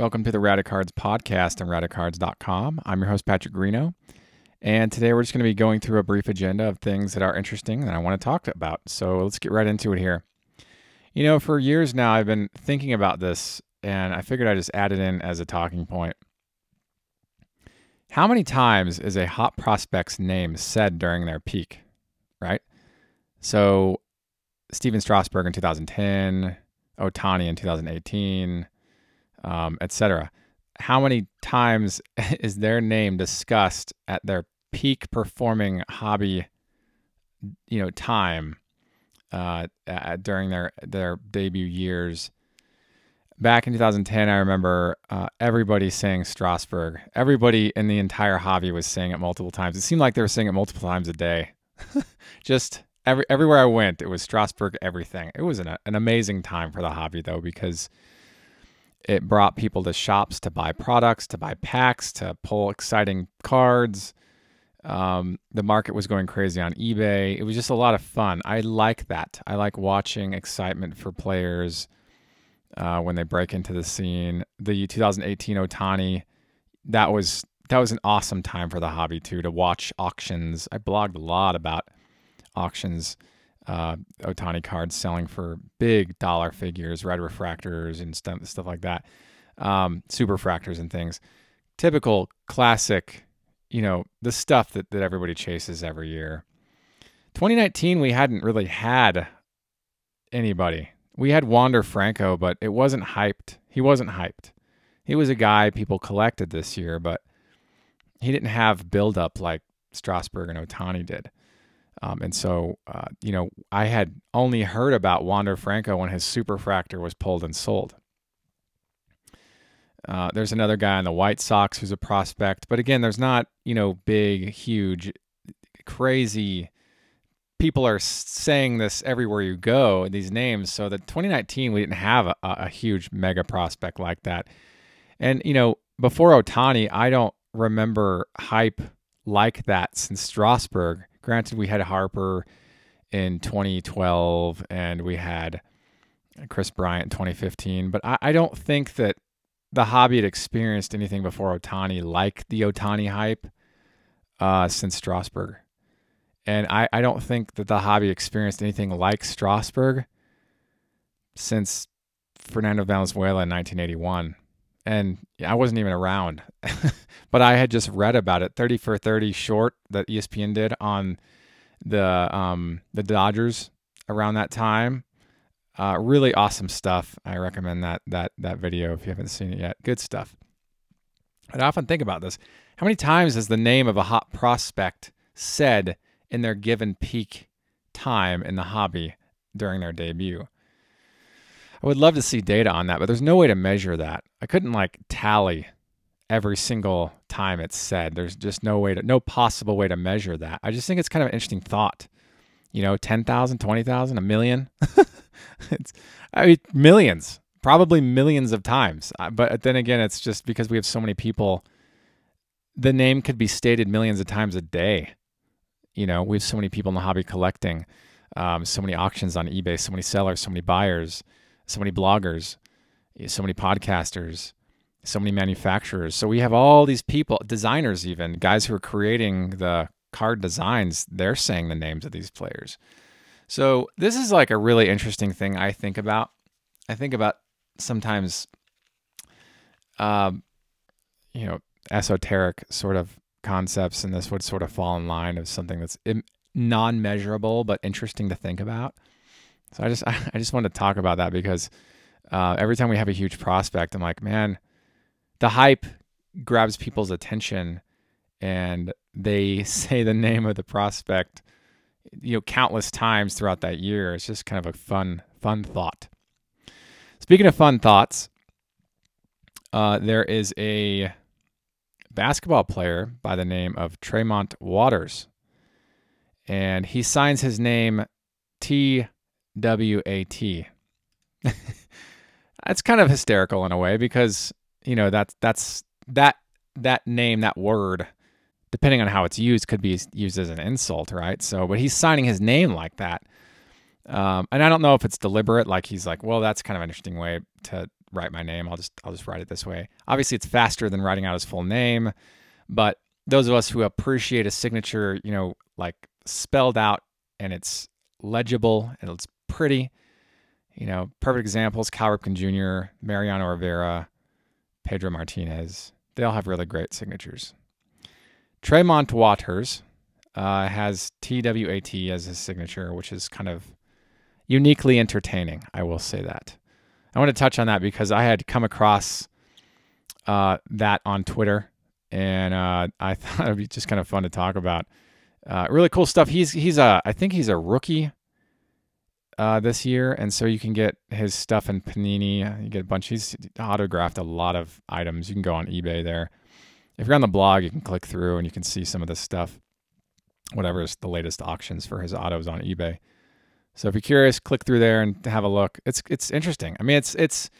Welcome to the Radicards podcast on radicards.com. I'm your host, Patrick Greeno. And today we're just going to be going through a brief agenda of things that are interesting that I want to talk about. So let's get right into it here. You know, for years now, I've been thinking about this and I figured I'd just add it in as a talking point. How many times is a hot prospect's name said during their peak, right? So, Stephen Strasburg in 2010, Ohtani in 2018, um, etc. How many times is their name discussed at their peak performing hobby, you know, time uh, during their their debut years? Back in 2010, I remember uh, everybody saying Strasburg. Everybody in the entire hobby was saying it multiple times. It seemed like they were saying it multiple times a day. Just every everywhere I went, it was Strasburg Everything. It was an an amazing time for the hobby though because it brought people to shops to buy products, to buy packs, to pull exciting cards. Um, the market was going crazy on eBay. It was just a lot of fun. I like that. I like watching excitement for players uh, when they break into the scene. The 2018 Ohtani, that was that was an awesome time for the hobby too to watch auctions. I blogged a lot about auctions, uh, Ohtani cards selling for big dollar figures, red refractors and stuff stuff like that, um, super fractors and things. Typical classic, you know, the stuff that that everybody chases every year. 2019, we hadn't really had anybody we had Wander Franco, but it wasn't hyped. He wasn't hyped. He was a guy people collected this year, but he didn't have buildup like Strasburg and Ohtani did. Um, and so, uh, you know, I had only heard about Wander Franco when his superfractor was pulled and sold. Uh, there's another guy on the White Sox who's a prospect, but again, there's not, you know, big, huge, crazy people are saying this everywhere you go, these names. So that 2019, we didn't have a, a huge mega prospect like that. And, you know, before Ohtani, I don't remember hype like that since Strasburg. Granted, we had Harper in 2012 and we had Kris Bryant in 2015, but I, I don't think that the hobby had experienced anything before Ohtani like the Ohtani hype uh, since Strasburg. And I, I don't think that the hobby experienced anything like Strasburg since Fernando Valenzuela in 1981. And I wasn't even around, but I had just read about it 30 for 30 short that ESPN did on the um, the Dodgers around that time. Uh, really awesome stuff. I recommend that that that video if you haven't seen it yet. Good stuff. I often think about this. How many times has the name of a hot prospect said in their given peak time in the hobby during their debut. I would love to see data on that, but there's no way to measure that. I couldn't like tally every single time it's said. There's just no way to, no possible way to measure that. I just think it's kind of an interesting thought. You know, 10,000, 20,000, a million. it's, I mean, millions, probably millions of times. Uh, but then again, it's just because we have so many people, the name could be stated millions of times a day. You know, we have so many people in the hobby collecting, um, so many auctions on eBay, so many sellers, so many buyers, so many bloggers, so many podcasters, so many manufacturers. So we have all these people, designers, even guys who are creating the card designs. They're saying the names of these players. So this is like a really interesting thing I think about. I think about sometimes, um, you know, esoteric sort of concepts, and this would sort of fall in line of something that's non-measurable but interesting to think about. So I just I just want to talk about that because uh, every time we have a huge prospect, I'm like, man, the hype grabs people's attention, and they say the name of the prospect, you know, countless times throughout that year. It's just kind of a fun fun thought. Speaking of fun thoughts, uh, there is a basketball player by the name of Tremont Waters. And he signs his name T W A T. That's kind of hysterical in a way because, you know, that's that's that that name, that word, depending on how it's used, could be used as an insult, right? So, but he's signing his name like that. Um, and I don't know if it's deliberate, like he's like, well, that's kind of an interesting way to write my name. I'll just I'll just write it this way. Obviously, it's faster than writing out his full name, but those of us who appreciate a signature, you know, like spelled out and it's legible and it's pretty, you know, perfect examples: Cal Ripken Jr., Mariano Rivera, Pedro Martinez. They all have really great signatures. Tremont Waters uh, has TWAT as his signature, which is kind of uniquely entertaining. I will say that. I want to touch on that because I had come across uh, that on Twitter, and uh, I thought it'd be just kind of fun to talk about. Uh, really cool stuff. He's he's a I think he's a rookie uh, this year, and so you can get his stuff in Panini. You get a bunch. He's autographed a lot of items. You can go on eBay there. If you're on the blog, you can click through and you can see some of this stuff. Whatever is the latest auctions for his autos on eBay. So if you're curious, click through there and have a look. It's it's interesting. I mean, it's it's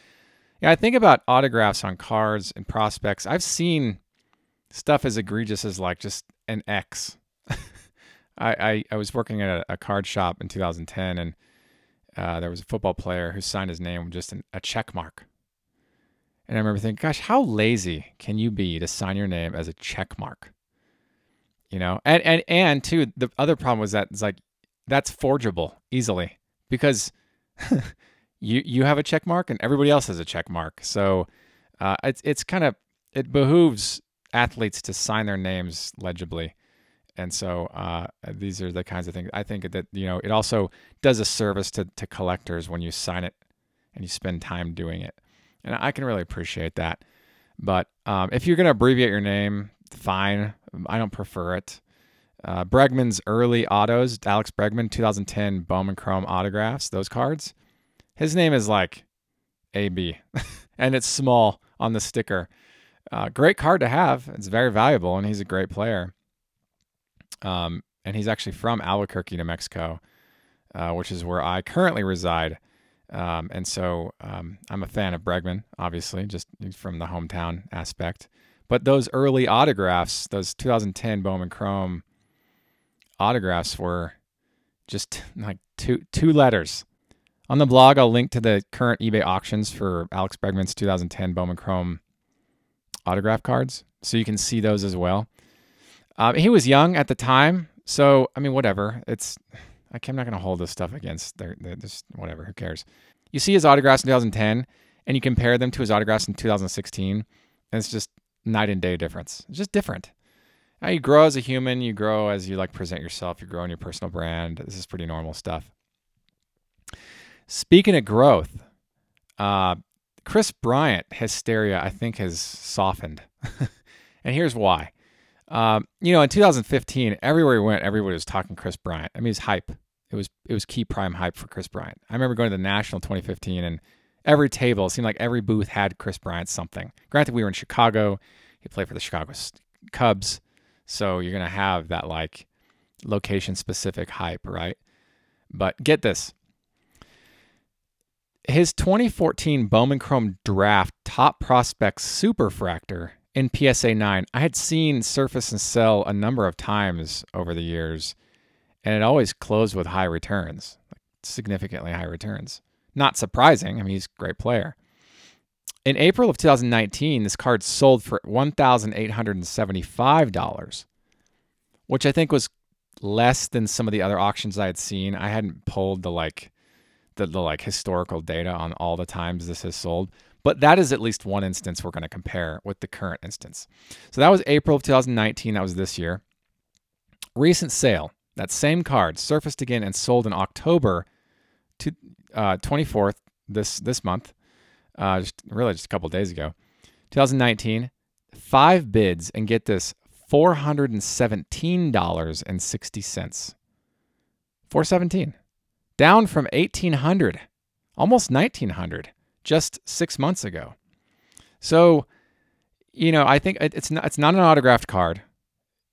yeah. I think about autographs on cards and prospects. I've seen stuff as egregious as like just an X. I, I, I was working at a, a, card shop in 2010, and uh, there was a football player who signed his name with just an, a check mark. And I remember thinking, gosh, how lazy can you be to sign your name as a check mark? You know, and and and too, the other problem was that it's like that's forgeable easily because you you have a check mark and everybody else has a check mark. So uh, it's it's kind of it behooves athletes to sign their names legibly. And so uh, these are the kinds of things I think that you know it also does a service to to collectors when you sign it and you spend time doing it, and I can really appreciate that. But um, if you're going to abbreviate your name, fine. I don't prefer it. Uh, Bregman's early autos, Alex Bregman, 2010 Bowman Chrome autographs, those cards. His name is like AB, and it's small on the sticker. Uh, great card to have. It's very valuable, and he's a great player. Um, and he's actually from Albuquerque, New Mexico, uh, which is where I currently reside. Um, and so um, I'm a fan of Bregman, obviously, just from the hometown aspect. But those early autographs, those 2010 Bowman Chrome autographs were just like two two letters. On the blog, I'll link to the current eBay auctions for Alex Bregman's 2010 Bowman Chrome autograph cards, so you can see those as well. Uh, he was young at the time, so I mean, whatever. It's I'm not going to hold this stuff against. They're, they're just whatever. Who cares? You see his autographs in 2010, and you compare them to his autographs in 2016, and it's just night and day difference. It's just different. Now you grow as a human, you grow as you like present yourself, you grow in your personal brand. This is pretty normal stuff. Speaking of growth, uh, Kris Bryant hysteria, I think, has softened. and here's why. Um, you know, in 2015, everywhere we went, everybody was talking Kris Bryant. I mean, it's hype. It was it was key prime hype for Kris Bryant. I remember going to the National 2015, and every table it seemed like every booth had Kris Bryant something. Granted, we were in Chicago. He played for the Chicago Cubs. So you're to have that like location specific hype, right? But get this. His 2014 Bowman Chrome draft top prospect superfractor in PSA 9, I had seen surface and sell a number of times over the years, and it always closed with high returns, significantly high returns. Not surprising. I mean, he's a great player. In April of 2019, this card sold for $1,875, which I think was less than some of the other auctions I had seen. I hadn't pulled the like the, the like historical data on all the times this has sold, but that is at least one instance we're going to compare with the current instance. So that was April of 2019, that was this year. Recent sale, that same card surfaced again and sold in October to uh, 24th this this month uh, just really just a couple days ago. 2019, five bids, and get this $417.60. 417 down from 1800 almost 1900 just six months ago. So you know i think it's not it's not an autographed card.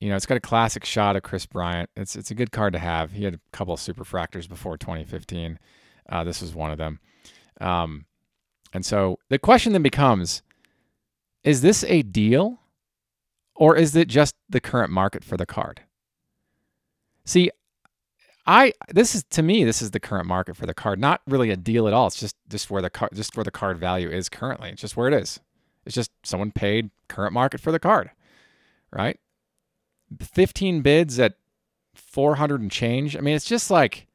You know it's got a classic shot of Kris Bryant. It's it's a good card to have. He had a couple of superfractors before 2015 uh, this was one of them. Um, and so the question then becomes is this a deal or is it just the current market for the card? See, I this is to me this is the current market for the card. Not really a deal at all. It's just just where the card just where the card value is currently. It's just where it is. It's just someone paid current market for the card, right? 15 bids at 400 and change. I mean, it's just like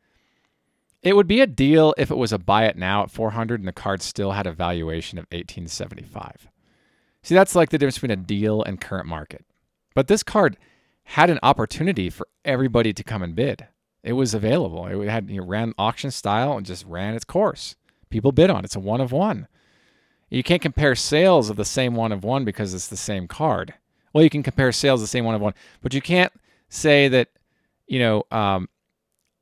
it would be a deal if it was a buy it now at 400 and the card still had a valuation of 1875. See, that's like the difference between a deal and current market. But this card had an opportunity for everybody to come and bid. It was available. It had ran auction style and just ran its course. People bid on it. It's a one of one. You can't compare sales of the same one of one because it's the same card. Well, you can compare sales the same one of one, but you can't say that you know um,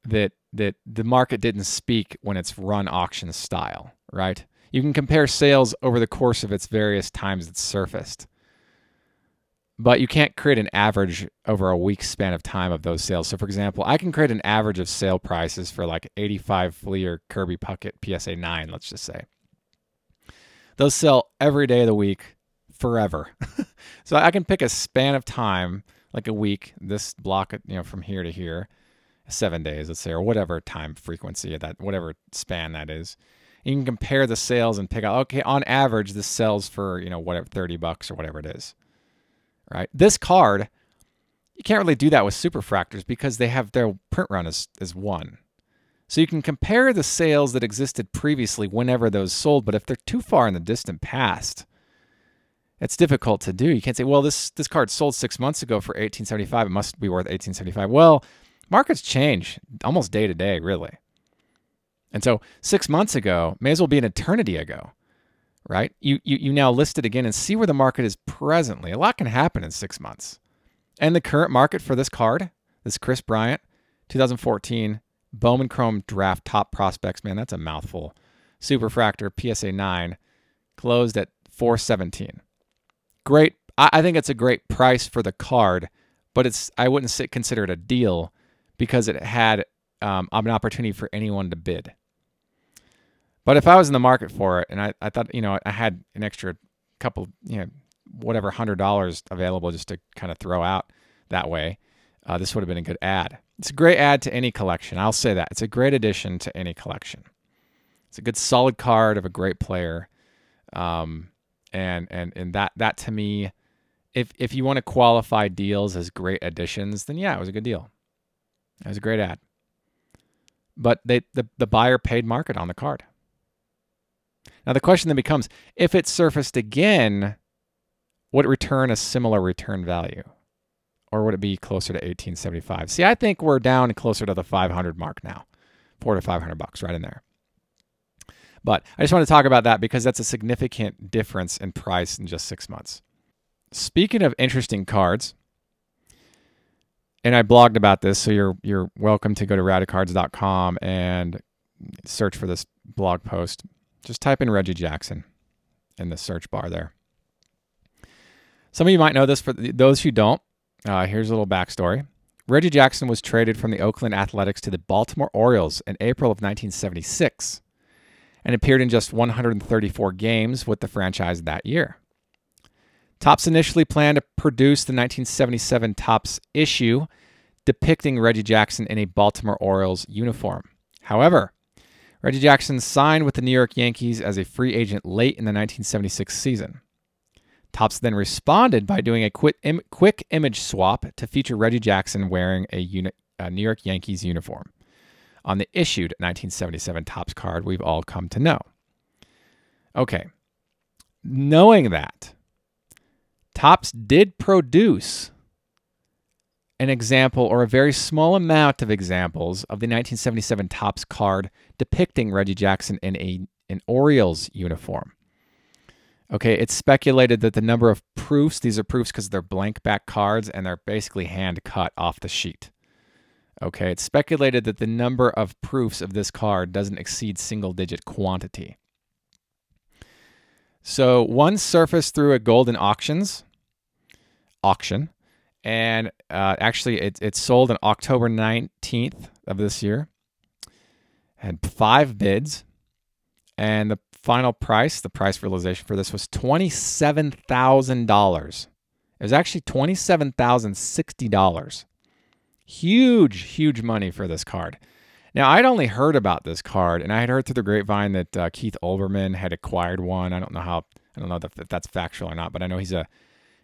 that that the market didn't speak when it's run auction style, right? You can compare sales over the course of its various times it's surfaced but you can't create an average over a week span of time of those sales. So, for example, I can create an average of sale prices for like 85 Fleer Kirby Puckett PSA 9, let's just say. Those sell every day of the week forever. so I can pick a span of time, like a week, this block, you know, from here to here, seven days, let's say, or whatever time frequency that, whatever span that is. You can compare the sales and pick out, okay, on average, this sells for, you know, whatever, 30 bucks or whatever it is right? This card, you can't really do that with superfractors because they have their print run as, as one. So you can compare the sales that existed previously whenever those sold, but if they're too far in the distant past, it's difficult to do. You can't say, well, this this card sold six months ago for 1875. It must be worth 1875. Well, markets change almost day to day, really. And so six months ago may as well be an eternity ago right? You, you, you now list it again and see where the market is presently. A lot can happen in six months. And the current market for this card, this Kris Bryant 2014 Bowman Chrome Draft Top Prospects, man, that's a mouthful. Superfractor PSA 9 closed at 417. Great. I, I think it's a great price for the card, but it's I wouldn't say, consider it a deal because it had um, an opportunity for anyone to bid. But if I was in the market for it and I, I thought, you know, I had an extra couple, you know, whatever hundred dollars available just to kind of throw out that way, uh, this would have been a good ad. It's a great ad to any collection. I'll say that. It's a great addition to any collection. It's a good solid card of a great player. Um, and and and that that to me, if if you want to qualify deals as great additions, then yeah, it was a good deal. It was a great ad. But they the, the buyer paid market on the card. Now, the question then becomes if it surfaced again, would it return a similar return value? Or would it be closer to 1875? See, I think we're down closer to the 500 mark now, four to 500 bucks, right in there. But I just want to talk about that because that's a significant difference in price in just six months. Speaking of interesting cards, and I blogged about this, so you're you're welcome to go to radicards.com and search for this blog post. Just type in Reggie Jackson in the search bar there. Some of you might know this. For those who don't, uh, here's a little backstory. Reggie Jackson was traded from the Oakland Athletics to the Baltimore Orioles in April of 1976 and appeared in just 134 games with the franchise that year. Topps initially planned to produce the 1977 Topps issue depicting Reggie Jackson in a Baltimore Orioles uniform. However, Reggie Jackson signed with the New York Yankees as a free agent late in the 1976 season. Topps then responded by doing a quick, Im- quick image swap to feature Reggie Jackson wearing a, uni- a New York Yankees uniform on the issued 1977 Topps card we've all come to know. Okay, knowing that, Topps did produce an example or a very small amount of examples of the 1977 Topps card depicting Reggie Jackson in a an Orioles uniform. Okay, it's speculated that the number of proofs, these are proofs because they're blank back cards and they're basically hand cut off the sheet. Okay, it's speculated that the number of proofs of this card doesn't exceed single digit quantity. So one surfaced through a Goldin Auctions auction and uh, actually it, it sold on October 19th of this year. Had five bids, and the final price, the price realization for this was $27,000. It was actually $27,060 Huge, huge money for this card. Now, I'd only heard about this card, and I had heard through the grapevine that uh, Keith Olbermann had acquired one. I don't know how, I don't know if that's factual or not, but I know he's a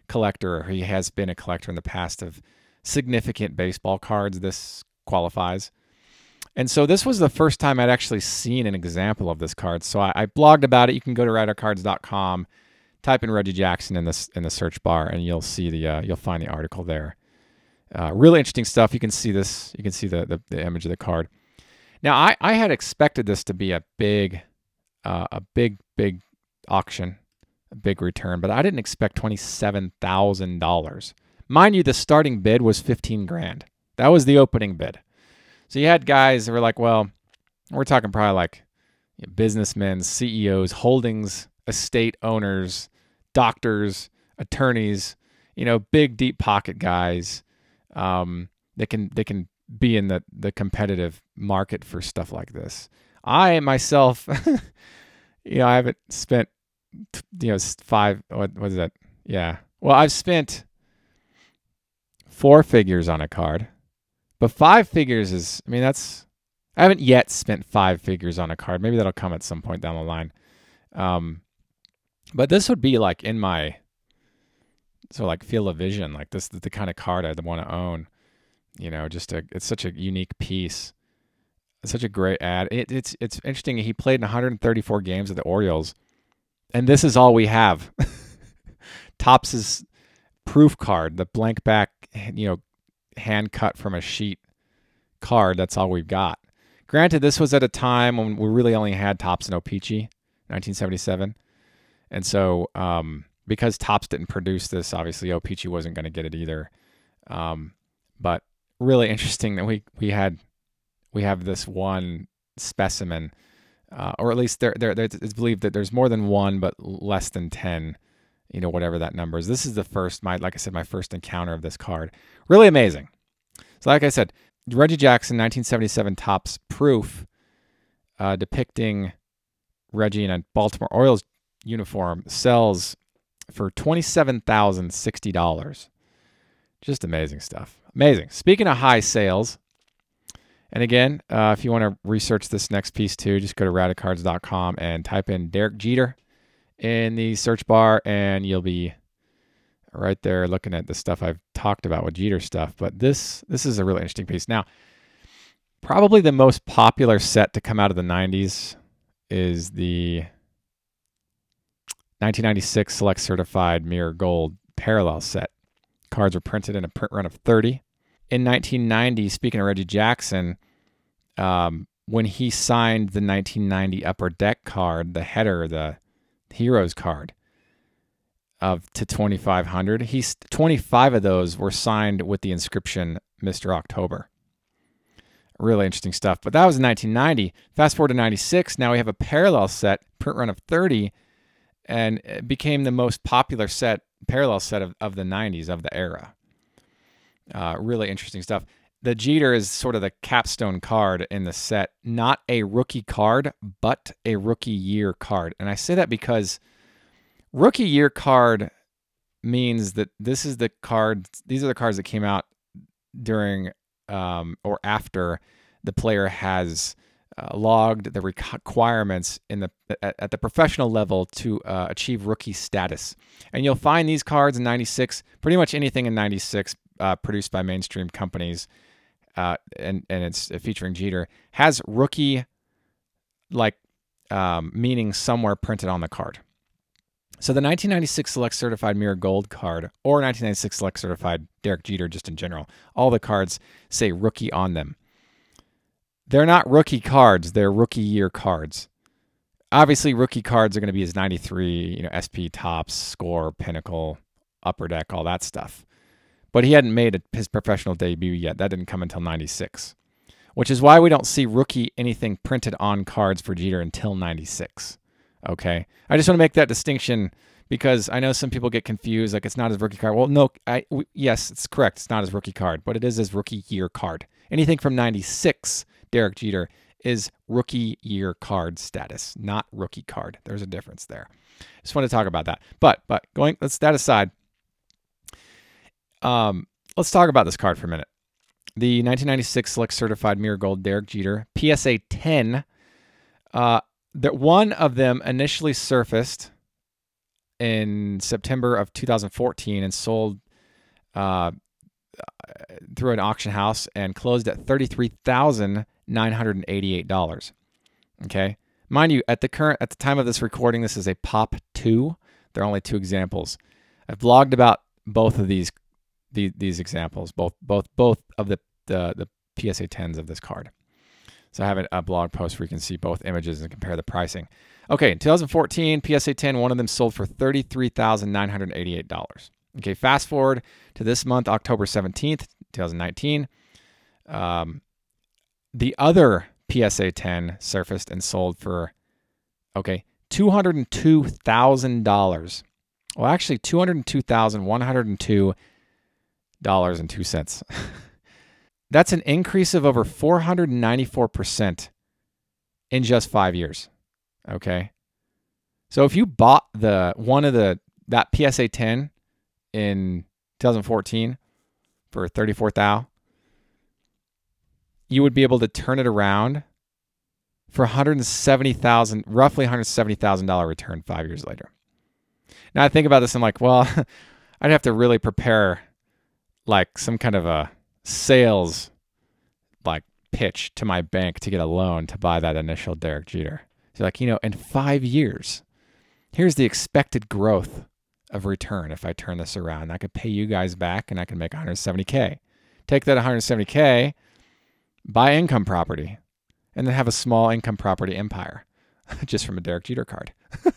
collector, or he has been a collector in the past of significant baseball cards. This qualifies. And so this was the first time I'd actually seen an example of this card. So I, I blogged about it. You can go to radicards.com, type in Reggie Jackson in this in the search bar, and you'll see the uh, you'll find the article there. Uh, really interesting stuff. You can see this. You can see the, the, the image of the card. Now I, I had expected this to be a big, uh, a big big auction, a big return, but I didn't expect twenty seven thousand dollars. Mind you, the starting bid was fifteen grand. That was the opening bid. So you had guys that were like, well, we're talking probably like businessmen, CEOs, holdings, estate owners, doctors, attorneys, you know, big deep pocket guys. Um, they can they can be in the the competitive market for stuff like this. I myself, you know, I haven't spent you know five what was that? Yeah. Well, I've spent four figures on a card. But five figures is, I mean, that's, I haven't yet spent five figures on a card. Maybe that'll come at some point down the line. Um, but this would be like in my, so like feel of vision, like this is the kind of card I'd want to own. You know, just a, it's such a unique piece. It's such a great ad. It, it's, it's interesting. He played in 134 games with the Orioles, and this is all we have. Topps's proof card, the blank back, you know, hand cut from a sheet card. That's all we've got. Granted, this was at a time when we really only had Topps and O-Pee-Chee, 1977. And so, um, because Topps didn't produce this, obviously O-Pee-Chee wasn't going to get it either. Um, but really interesting that we we had we have this one specimen, uh, or at least there there it's believed that there's more than one, but less than ten you know, whatever that number is. This is the first, my like I said, my first encounter of this card. Really amazing. So, like I said, Reggie Jackson, 1977 Topps proof uh, depicting Reggie in a Baltimore Orioles uniform sells for $27,060. Just amazing stuff. Amazing. Speaking of high sales, and again, uh, if you want to research this next piece too, just go to radicards.com and type in Derek Jeter in the search bar and you'll be right there looking at the stuff I've talked about with Jeter stuff. But this this is a really interesting piece. Now, probably the most popular set to come out of the 90s is the 1996 Select Certified Mirror Gold Parallel set. Cards were printed in a print run of 30. In 1990, speaking of Reggie Jackson, um, when he signed the 1990 Upper Deck card, the header, the heroes card of to 2500 he's 25 of those were signed with the inscription mr october. Really interesting stuff. But that was in 1990 fast forward to 96 now we have a parallel set print run of 30 and it became the most popular set parallel set of, of the 90s of the era uh, really interesting stuff the Jeter is sort of the capstone card in the set, not a rookie card, but a rookie year card. And I say that because rookie year card means that this is the card, these are the cards that came out during um, or after the player has uh, logged the requirements in the at, at the professional level to uh, achieve rookie status. And you'll find these cards in 96, pretty much anything in 96 uh, produced by mainstream companies uh, and and it's featuring Jeter has rookie like um, meaning somewhere printed on the card. So the 1996 Select Certified Mirror Gold card or 1996 Select Certified Derek Jeter just in general, all the cards say rookie on them. They're not rookie cards, they're rookie year cards. Obviously, rookie cards are going to be his 93, you know, SP Topps, score, pinnacle, upper deck, all that stuff but he hadn't made a, his professional debut yet. That didn't come until 96, which is why we don't see rookie anything printed on cards for Jeter until 96. Okay. I just want to make that distinction because I know some people get confused, like it's not his rookie card. Well, no, I, w- yes, it's correct. It's not his rookie card, but it is his rookie year card. Anything from 96, Derek Jeter, is rookie year card status, not rookie card. There's a difference there. Just want to talk about that. But, but going, let's that aside. Um, let's talk about this card for a minute. the 1996 Select Certified Mirror Gold Derek Jeter PSA 10. Uh, that one of them initially surfaced in September of 2014 and sold uh, through an auction house and closed at $33,988. Okay. Mind you, at the current at the time of this recording, this is a pop two. There are only two examples. I've blogged about both of these these, these examples, both both both of the, the the PSA 10s of this card. So I have a blog post where you can see both images and compare the pricing. Okay, in 2014, PSA 10, one of them sold for $33,988. Okay, fast forward to this month, October 17th, 2019. Um, the other PSA 10 surfaced and sold for, okay, $202,000. Well, actually, $202,102.02. That's an increase of over 494% in just five years. Okay. So if you bought the one of the that PSA 10 in 2014 for 34 thou, you would be able to turn it around for 170,000, roughly $170,000 return five years later. Now I think about this, I'm like, well, I'd have to really prepare like some kind of a sales like pitch to my bank to get a loan to buy that initial Derek Jeter. So like, you know, in five years, here's the expected growth of return if I turn this around. I could pay you guys back and I can make 170K. Take that 170K, buy income property, and then have a small income property empire just from a Derek Jeter card.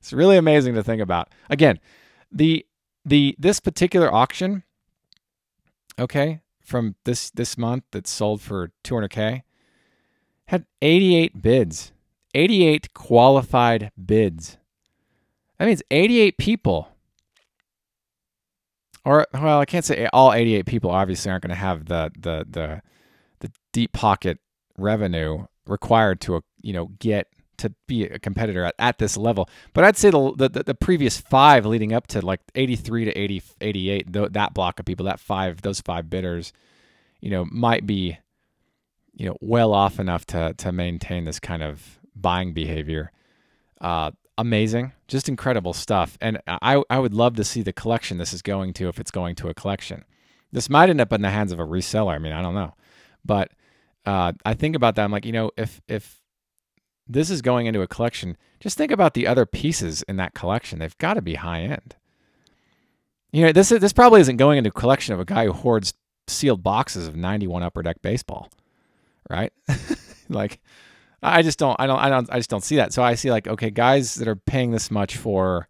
it's really amazing to think about. Again, the the this particular auction, okay, from this this month that sold for 200k had 88 bids. 88 qualified bids. That means 88 people. Or well i can't say all 88 people obviously aren't going to have the the the the deep pocket revenue required to uh, you know get to be a competitor at, at this level. But I'd say the, the, the previous five leading up to like 83 to 80, 88, th- that block of people, that five, those five bidders, you know, might be, you know, well off enough to, to maintain this kind of buying behavior. Uh, amazing, just incredible stuff. And I, I would love to see the collection this is going to if it's going to a collection. This might end up in the hands of a reseller. I mean, I don't know. But uh, I think about that. I'm like, you know, if if this is going into a collection, just think about the other pieces in that collection. They've got to be high end. You know, this is, this probably isn't going into a collection of a guy who hoards sealed boxes of 91 upper deck baseball, right? like I just don't I don't I don't I just don't see that. So I see like okay, guys that are paying this much for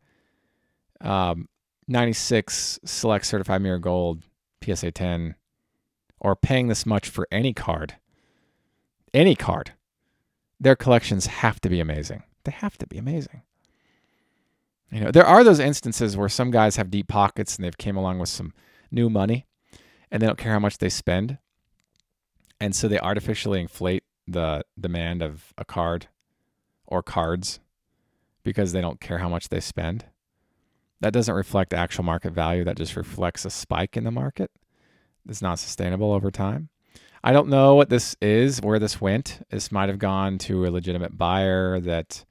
um 96 select certified mirror gold PSA 10 or paying this much for any card. Any card their collections have to be amazing. They have to be amazing. You know, there are those instances where some guys have deep pockets and they've came along with some new money and they don't care how much they spend. And so they artificially inflate the demand of a card or cards because they don't care how much they spend. That doesn't reflect actual market value. That just reflects a spike in the market. It's not sustainable over time. I don't know what this is, where this went. This might have gone to a legitimate buyer that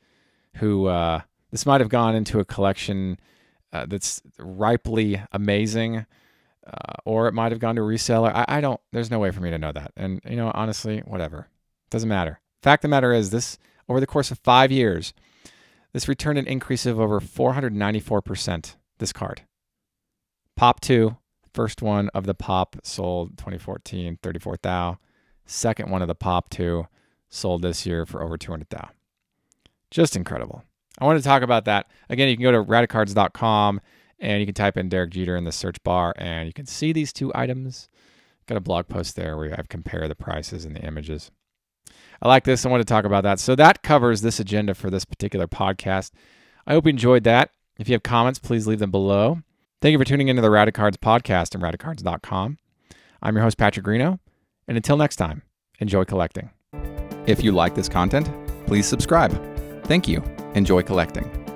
who uh, this might have gone into a collection uh, that's ripely amazing, uh, or it might have gone to a reseller. I, I don't. There's no way for me to know that. And you know, honestly, whatever. Doesn't matter. Fact of the matter is, this over the course of five years, this returned an increase of over 494%. This card, Pop two, First one of the pop sold 2014, 34 thou. Second one of the pop two sold this year for over 200 thou. Just incredible. I want to talk about that. Again, you can go to radicards.com and you can type in Derek Jeter in the search bar and you can see these two items. Got a blog post there where I've compared the prices and the images. I like this. I want to talk about that. So that covers this agenda for this particular podcast. I hope you enjoyed that. If you have comments, please leave them below. Thank you for tuning into the Radicards podcast at radicards.com. I'm your host, Patrick Greeno, and until next time, enjoy collecting. If you like this content, please subscribe. Thank you. Enjoy collecting.